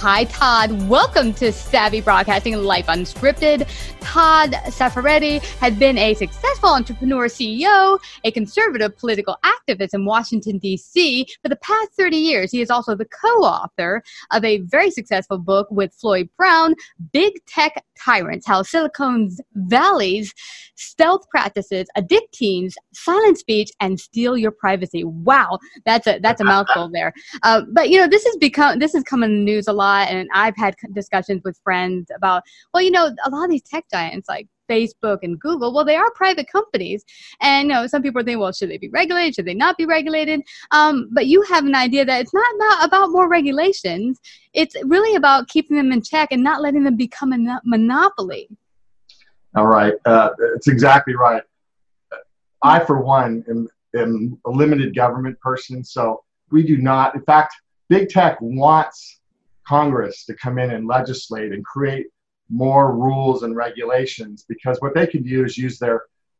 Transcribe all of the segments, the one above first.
Hi, Todd. Welcome to Savvy Broadcasting Life Unscripted. Todd Cefaratti has been a successful entrepreneur CEO, a conservative political activist in Washington, D.C. For the past 30 years, he is also the co author of a very successful book with Floyd Brown, Big Tech Tyrants How Silicon Valley's Stealth Practices Addict Teens, Silent Speech, and Steal Your Privacy. Wow, that's a, that's a mouthful there. Uh, but, you know, this has become, this has come in the news a lot lot and i've had discussions with friends about well you know a lot of these tech giants like facebook and google well they are private companies and you know some people are thinking well should they be regulated? Should they not be regulated? Um, but you have an idea that it's not about, more regulations. It's really about keeping them in check and not letting them become a monopoly. All right. Uh, it's exactly right. I for one am, am a limited government person so we do not in fact big tech wants Congress to come in and legislate and create more rules and regulations because what they can do is use their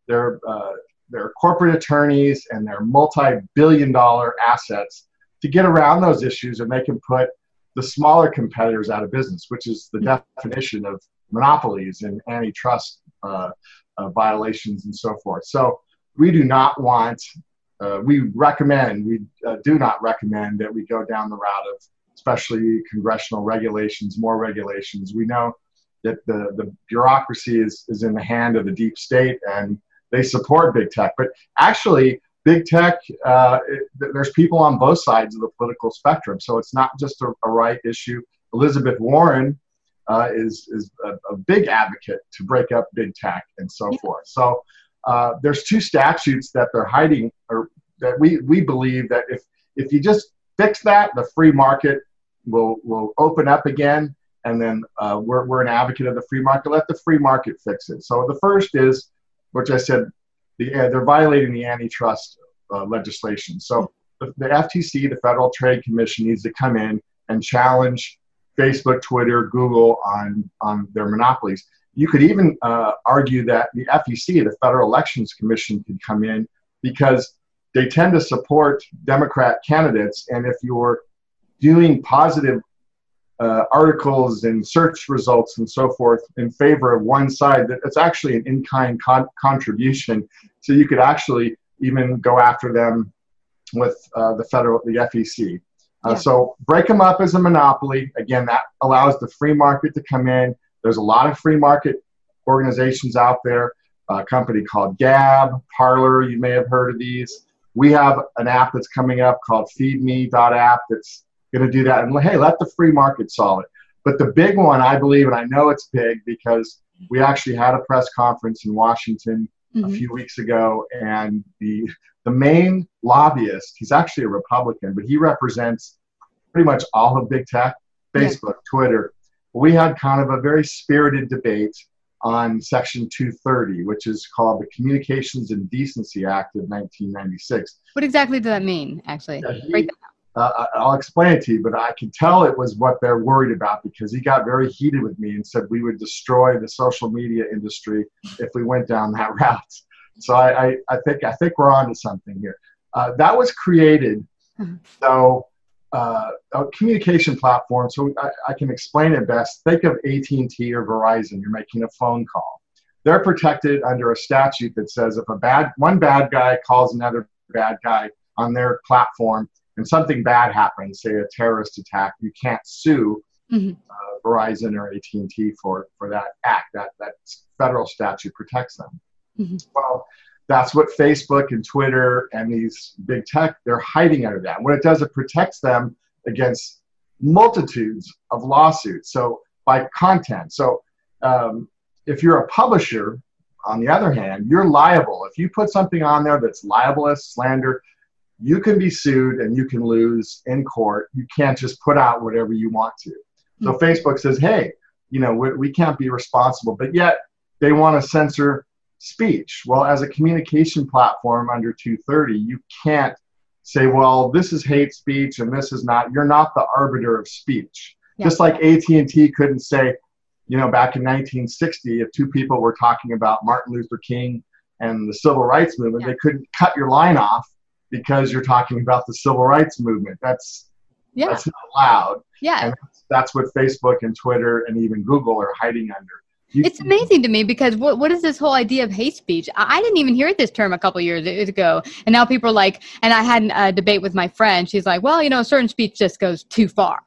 their uh, their corporate attorneys and their multi-billion dollar assets to get around those issues and they can put the smaller competitors out of business which is the definition of monopolies and antitrust uh, uh, violations and so forth. So we do not want uh, we recommend we uh, do not recommend that we go down the route of especially congressional regulations, more regulations. We know that the, the bureaucracy is, is in the hand of the deep state and they support big tech. But actually, big tech, uh, it, there's people on both sides of the political spectrum. So it's not just a, a right issue. Elizabeth Warren uh, is, is a, a, big advocate to break up big tech and so forth. So uh, there's two statutes that they're hiding, or that we, we believe that if, if you just fix that, the free market will will open up again, and then uh, we're we're an advocate of the free market. Let the free market fix it. So the first is, which I said, the, uh, they're violating the antitrust uh, legislation. So the, the FTC, the Federal Trade Commission, needs to come in and challenge Facebook, Twitter, Google on on their monopolies. You could even uh, argue that the FEC, the Federal Elections Commission, could come in because they tend to support Democrat candidates, and if you're doing positive uh, articles and search results and so forth in favor of one side that it's actually an in-kind con- contribution. So you could actually even go after them with uh, the federal the fec uh, yeah. so break them up as a monopoly. Again that allows the free market to come in. There's a lot of free market organizations out there a company called gab Parler, you may have heard of these. We have an app that's coming up called feedme.app that's going to do that. And hey, let the free market solve it. But the big one, I believe, and I know it's big because we actually had a press conference in Washington mm-hmm. a few weeks ago, and the the main lobbyist, he's actually a Republican, but he represents pretty much all of big tech, Facebook, yeah. Twitter. We had kind of a very spirited debate on Section 230, which is called the Communications and Decency Act of 1996. What exactly does that mean, actually? Yeah, he, uh, I'll explain it to you, but I could tell it was what they're worried about because he got very heated with me and said we would destroy the social media industry if we went down that route. So I, I, I think I think we're on to something here. Uh, that was created mm-hmm. so uh, a communication platform. So I, I can explain it best. Think of AT&T or Verizon. You're making a phone call. They're protected under a statute that says if a bad one bad guy calls another bad guy on their platform and something bad happens, say a terrorist attack, you can't sue mm-hmm. uh, Verizon or AT&T for, for that act. That, that federal statute protects them. Mm-hmm. Well, that's what Facebook and Twitter and these big tech, they're hiding under that. What it does, it protects them against multitudes of lawsuits. So by content. So um, if you're a publisher, on the other hand, you're liable. If you put something on there that's libelous, slander, you can be sued and you can lose in court. You can't just put out whatever you want to. So mm-hmm. Facebook says, hey, you know, we, we can't be responsible, but yet they want to censor speech. Well, as a communication platform under 230, you can't say, well, this is hate speech and this is not. You're not the arbiter of speech. Yeah. Just like AT&T couldn't say, you know, back in 1960, if two people were talking about Martin Luther King and the civil rights movement, yeah. they couldn't cut your line off because you're talking about the civil rights movement. That's Yeah. That's not allowed. Yeah. And that's, what Facebook and Twitter and even Google are hiding under. You, It's amazing to me because what what is this whole idea of hate speech? I, I didn't even hear this term a couple years ago, and now people are like. And I had a debate with my friend. She's like, "Well, you know, certain speech just goes too far."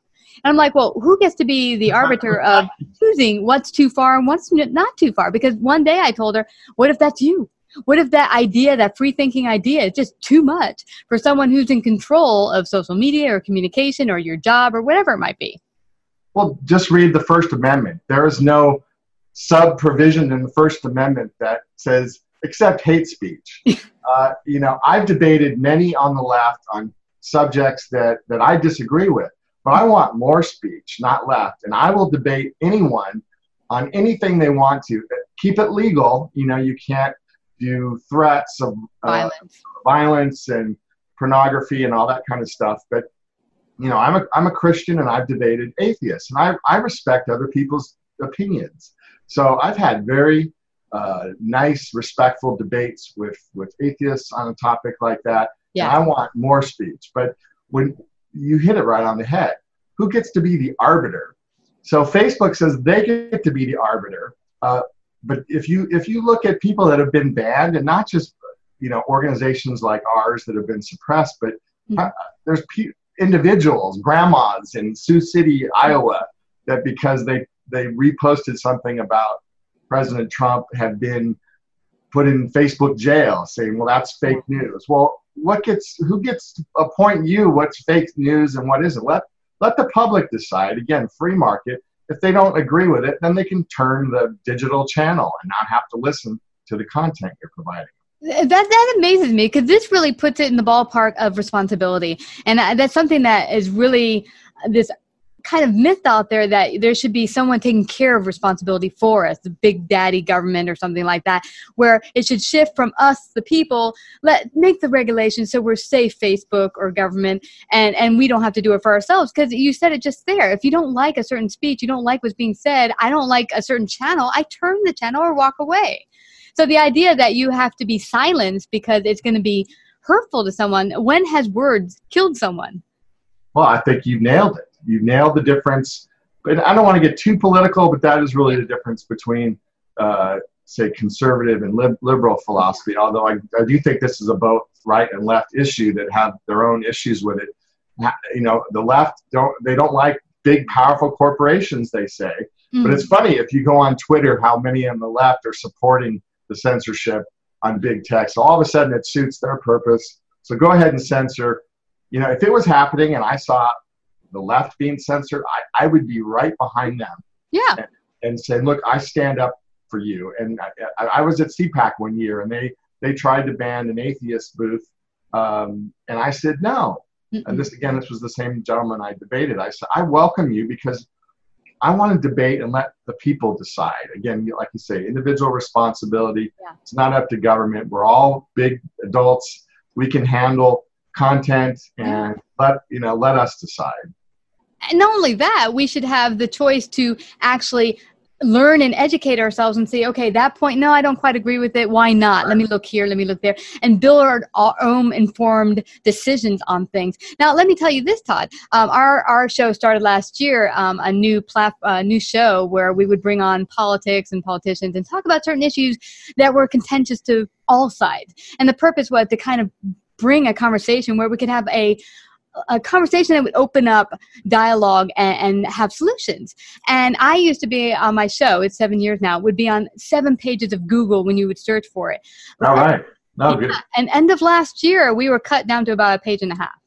And I'm like, "Well, who gets to be the arbiter of choosing what's too far and what's not too far?" Because one day I told her, "What if that's you? What if that idea, that free thinking idea, is just too much for someone who's in control of social media or communication or your job or whatever it might be?" Well, just read the First Amendment. There is no sub provision in the First Amendment that says except hate speech. uh, you know, I've debated many on the left on subjects that, that I disagree with, but I want more speech, not left. And I will debate anyone on anything they want to. Keep it legal. You know, you can't do threats of uh, Violence. violence and pornography and all that kind of stuff. But you know, I'm a I'm a Christian and I've debated atheists, and I I respect other people's opinions. So I've had very uh, nice, respectful debates with with atheists on a topic like that. Yeah. And I want more speech, but when you hit it right on the head, who gets to be the arbiter? So Facebook says they get to be the arbiter. Uh, but if you if you look at people that have been banned, and not just you know organizations like ours that have been suppressed, but uh, there's pe- individuals, grandmas in Sioux City, Iowa, that because they they reposted something about President Trump had been put in Facebook jail, saying, "Well, that's fake news." Well, what gets who gets to appoint you what's fake news and what isn't? Let let the public decide. Again, free market. If they don't agree with it, then they can turn the digital channel and not have to listen to the content you're providing. That that amazes me because this really puts it in the ballpark of responsibility, and uh, that's something that is really uh, this kind of myth out there that there should be someone taking care of responsibility for us, the big daddy government or something like that, where it should shift from us, the people, let make the regulations so we're safe, Facebook or government, and and we don't have to do it for ourselves. Because you said it just there. If you don't like a certain speech, you don't like what's being said. I don't like a certain channel. I turn the channel or walk away. So the idea that you have to be silenced because it's going to be hurtful to someone, when has words killed someone? Well, I think you nailed it. You nailed the difference. But I don't want to get too political, but that is really the difference between, uh, say, conservative and lib- liberal philosophy. Although I, I do think this is a both right and left issue that have their own issues with it. You know, the left don't they don't like big, powerful corporations. They say, Mm. but it's funny if you go on Twitter, how many on the left are supporting the censorship on big tech. So all of a sudden, it suits their purpose. So go ahead and censor. You know, if it was happening and I saw the left being censored, I, I would be right behind them yeah. and say, look, I stand up for you. And I, I, was at CPAC one year and they, they tried to ban an atheist booth. Um, and I said, no. And Mm-mm. this, again, this was the same gentleman I debated. I said, I welcome you because I want to debate and let the people decide. Again, like you say, individual responsibility. Yeah. It's not up to government. We're all big adults. We can handle content and let, you know, let us decide. And not only that, we should have the choice to actually learn and educate ourselves and say, okay, that point, no, I don't quite agree with it. Why not? Let me look here, let me look there, and build our, own informed decisions on things. Now, let me tell you this, Todd. Um, our our show started last year, um, a new plat, uh, new show where we would bring on politics and politicians and talk about certain issues that were contentious to all sides. And the purpose was to kind of bring a conversation where we could have a a conversation that would open up dialogue and, and have solutions. And I used to be on my show, it's seven years now, would be on seven pages of Google when you would search for it. All right. No, good. And end of last year, we were cut down to about a page and a half.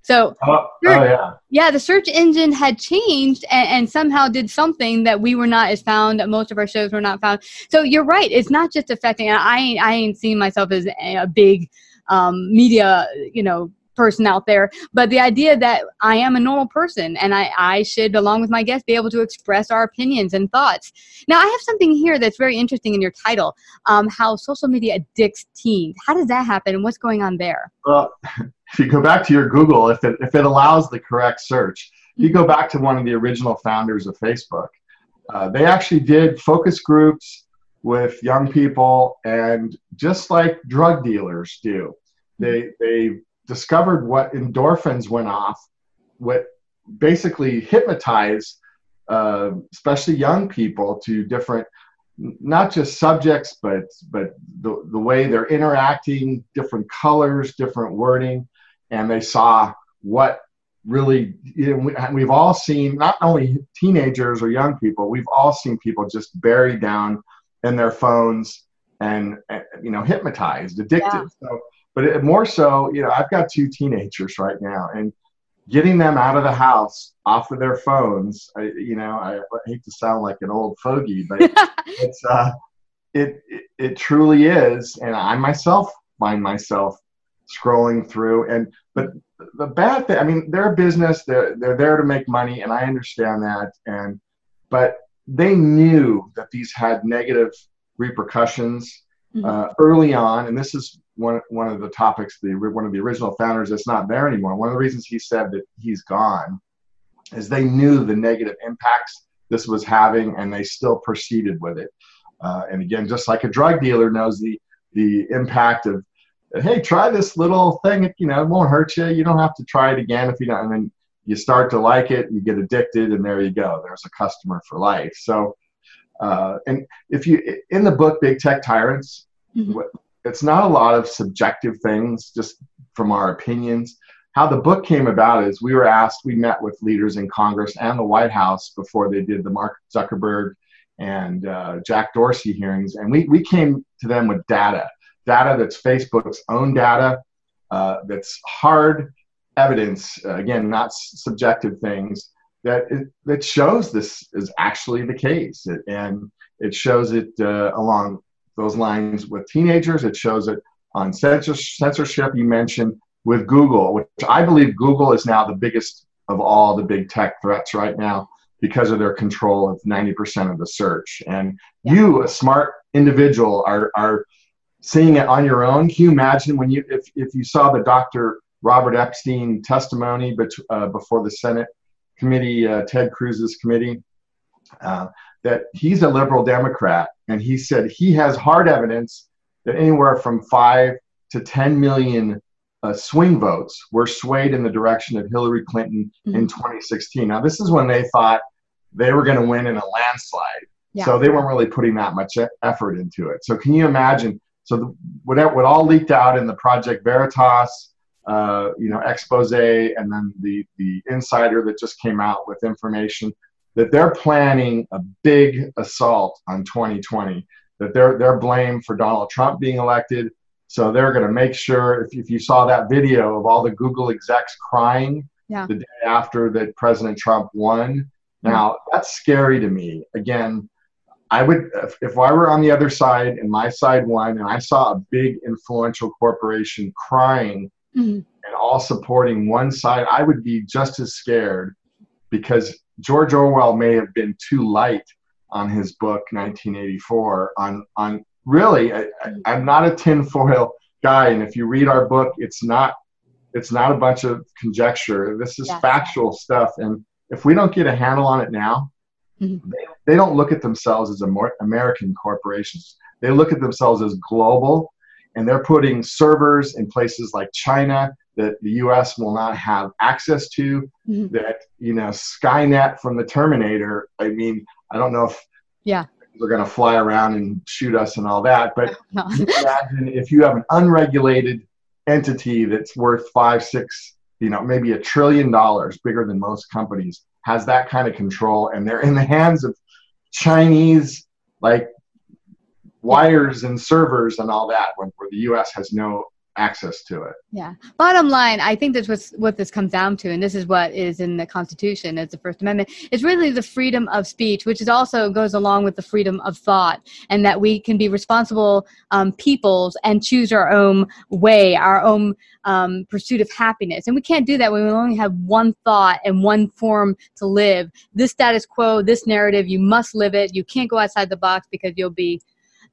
So Oh, oh, yeah. yeah, the search engine had changed and, and somehow did something that we were not as found. Most of our shows were not found. So you're right. It's not just affecting. I ain't, I ain't seen myself as a, a big um, media, you know, person out there. But the idea that I am a normal person and I, I should, along with my guests, be able to express our opinions and thoughts. Now, I have something here that's very interesting in your title. Um, how social media addicts teens. How does that happen, and what's going on there? Well, if you go back to your Google, if it, if it allows the correct search, you go back to one of the original founders of Facebook, uh, they actually did focus groups with young people, and just like drug dealers do, they they discovered what endorphins went off what basically hypnotize, uh, especially young people, to different not just subjects, but but the, the way they're interacting, different colors, different wording, and they saw what really you know, we've all seen not only teenagers or young people we've all seen people just buried down in their phones and, you know hypnotized addicted yeah. so but it, more so you know i've got two teenagers right now and getting them out of the house off of their phones I, you know I, I hate to sound like an old fogey but it's uh it, it it truly is and i myself find myself scrolling through and but the bad thing i mean they're a business they're, they're there to make money and i understand that and but they knew that these had negative repercussions mm-hmm. uh, early on and this is one, one of the topics the one of the original founders that's not there anymore one of the reasons he said that he's gone is they knew the negative impacts this was having and they still proceeded with it uh, and again just like a drug dealer knows the the impact of hey, try this little thing. You know, it won't hurt you. You don't have to try it again if you don't. And then you start to like it, you get addicted, and there you go. There's a customer for life. So, uh, and if you in the book Big Tech Tyrants, mm-hmm. It's not a lot of subjective things, just from our opinions. How the book came about is we were asked. We met with leaders in Congress and the White House before they did the Mark Zuckerberg and uh, Jack Dorsey hearings, and we we came to them with data data that's Facebook's own data, uh, that's hard evidence, uh, again, not subjective things, that it, that shows this is actually the case. It, and it shows it uh, along those lines with teenagers. It shows it on censorship you mentioned with Google, which I believe Google is now the biggest of all the big tech threats right now because of their control of 90% of the search. And yeah. you, a smart individual, are, are seeing it on your own. Can you imagine when you if, if you saw the Dr. Robert Epstein testimony but, uh, before the Senate committee, uh, Ted Cruz's committee, uh, that he's a liberal Democrat, and he said he has hard evidence that anywhere from five to 10 million uh, swing votes were swayed in the direction of Hillary Clinton mm-hmm. in 2016. Now, this is when they thought they were going to win in a landslide. Yeah. So they weren't really putting that much effort into it. So can you imagine so the, what, what all leaked out in the Project Veritas, uh, you know, expose, and then the the insider that just came out with information that they're planning a big assault on 2020. That they're they're blamed for Donald Trump being elected. So they're going to make sure if, if you saw that video of all the Google execs crying yeah. the day after that President Trump won. Now that's scary to me. Again, I would, if I were on the other side and my side won, and I saw a big influential corporation crying mm-hmm. and all supporting one side, I would be just as scared because George Orwell may have been too light on his book 1984 on on really I, am not a tinfoil guy and if you read our book it's not it's not a bunch of conjecture this is factual stuff and if we don't get a handle on it now Mm-hmm. They, they don't look at themselves as American corporations. They look at themselves as global, and they're putting servers in places like China that the U.S. will not have access to. Mm-hmm. That you know, Skynet from the Terminator. I mean, I don't know if yeah they're going to fly around and shoot us and all that. But no. imagine if you have an unregulated entity that's worth five, six, you know, maybe a trillion dollars, bigger than most companies has that kind of control, and they're in the hands of Chinese like wires and servers and all that, where the U.S. has no access to it. Yeah. Bottom line, I think that's what's, what this comes down to, and this is what is in the Constitution as the First Amendment. It's really the freedom of speech, which is also goes along with the freedom of thought, and that we can be responsible um, peoples and choose our own way, our own um, pursuit of happiness. And we can't do that when we only have one thought and one form to live. This status quo, this narrative, you must live it. You can't go outside the box because you'll be,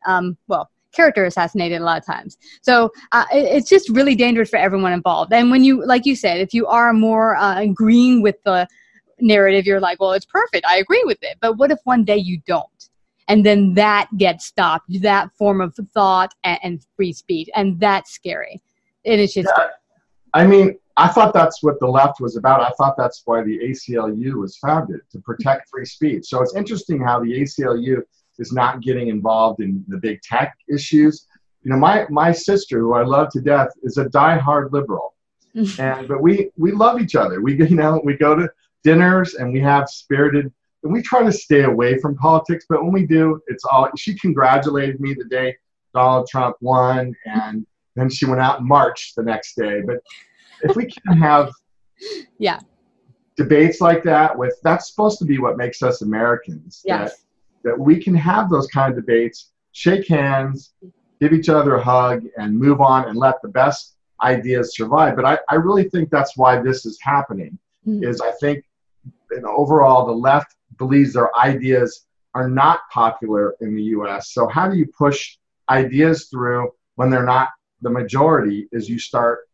um, well, character assassinated a lot of times. So uh, it, it's just really dangerous for everyone involved. And when you, like you said, if you are more uh, agreeing with the narrative, you're like, well, it's perfect. I agree with it. But what if one day you don't? And then that gets stopped, that form of thought and, and free speech. And that's scary. And it's just. Yeah. I mean, I thought that's what the left was about. I thought that's why the ACLU was founded to protect free speech. So it's interesting how the ACLU is not getting involved in the big tech issues. You know, my my sister, who I love to death, is a die-hard liberal, and but we we love each other. We you know we go to dinners and we have spirited. And we try to stay away from politics, but when we do, it's all. She congratulated me the day Donald Trump won, and then she went out and marched the next day. But if we can have yeah debates like that with that's supposed to be what makes us Americans. Yes. That, we can have those kind of debates, shake hands, give each other a hug, and move on and let the best ideas survive. But I, I really think that's why this is happening. Mm-hmm. Is I think you know, overall the left believes their ideas are not popular in the US. So how do you push ideas through when they're not the majority is you start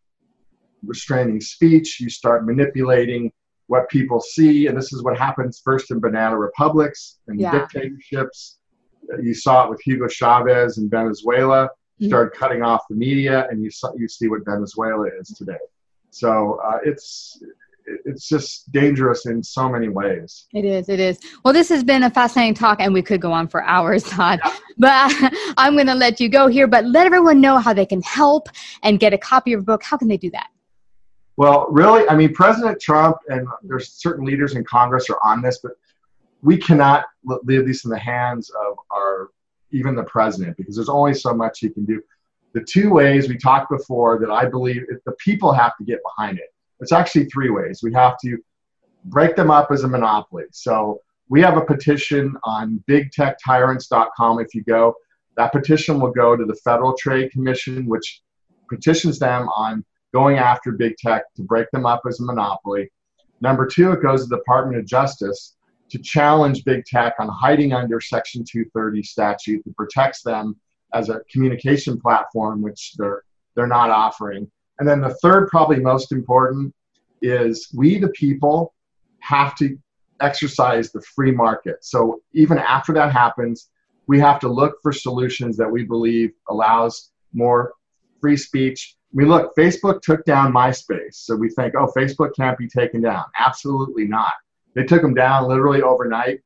restraining speech, you start manipulating what people see, and this is what happens first in banana republics and yeah. dictatorships. You saw it with Hugo Chavez in Venezuela. Mm-hmm. Started cutting off the media, and you saw, you see what Venezuela is today. So uh, it's it's just dangerous in so many ways. It is. It is. Well, this has been a fascinating talk, and we could go on for hours, Todd. Yeah. But I'm going to let you go here. But let everyone know how they can help and get a copy of your book. How can they do that? Well, really, I mean, President Trump and there's certain leaders in Congress are on this, but we cannot leave this in the hands of our even the president because there's only so much he can do. The two ways we talked before that I believe the people have to get behind it. It's actually three ways. We have to break them up as a monopoly. So we have a petition on bigtechtyrants.com. If you go, that petition will go to the Federal Trade Commission, which petitions them on going after big tech to break them up as a monopoly. Number two, it goes to the Department of Justice to challenge big tech on hiding under Section 230 statute that protects them as a communication platform, which they're they're not offering. And then the third, probably most important, is we the people have to exercise the free market. So even after that happens, we have to look for solutions that we believe allows more free speech. I mean, look, Facebook took down MySpace. So we think, oh, Facebook can't be taken down. Absolutely not. They took them down literally overnight.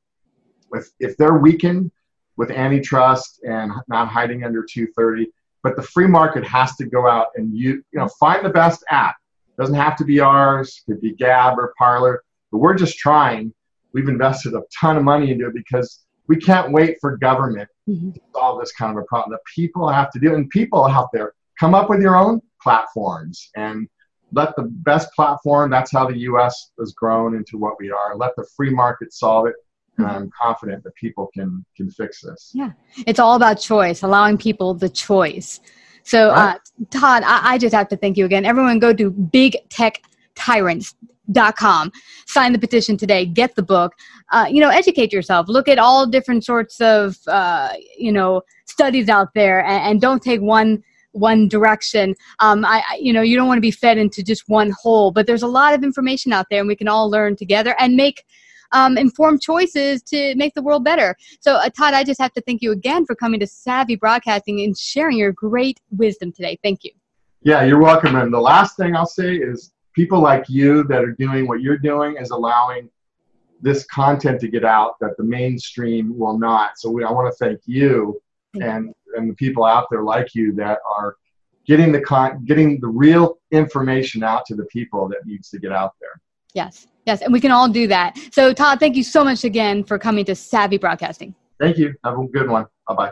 If, if they're weakened with antitrust and not hiding under 230, but the free market has to go out and you, you know, find the best app. It doesn't have to be ours, it could be Gab or Parler, but we're just trying. We've invested a ton of money into it because we can't wait for government mm-hmm. to solve this kind of a problem. The people have to do it, and people out there come up with your own platforms. And let the best platform that's how the us has grown into what we are. Let the free market solve it and i'm confident that people can can fix this. Yeah. It's all about choice allowing people the choice. So right. uh, todd I, I just have to thank you again. Everyone go to big tech tyrants dot com. Sign the petition today. Get the book. Uh, you know educate yourself. Look at all different sorts of uh, you know studies out there and, and don't take one one direction. Um, I, you know, you don't want to be fed into just one hole, but there's a lot of information out there and we can all learn together and make um, informed choices to make the world better. So, uh, Todd, I just have to thank you again for coming to Savvy Broadcasting and sharing your great wisdom today. Thank you. Yeah, you're welcome. And the last thing I'll say is people like you that are doing what you're doing is allowing this content to get out that the mainstream will not. So we, I want to thank you and and the people out there like you that are getting the con getting the real information out to the people that needs to get out there. Yes, yes, and we can all do that. So Todd, thank you so much again for coming to Savvy Broadcasting. Thank you. Have a good one. Bye bye.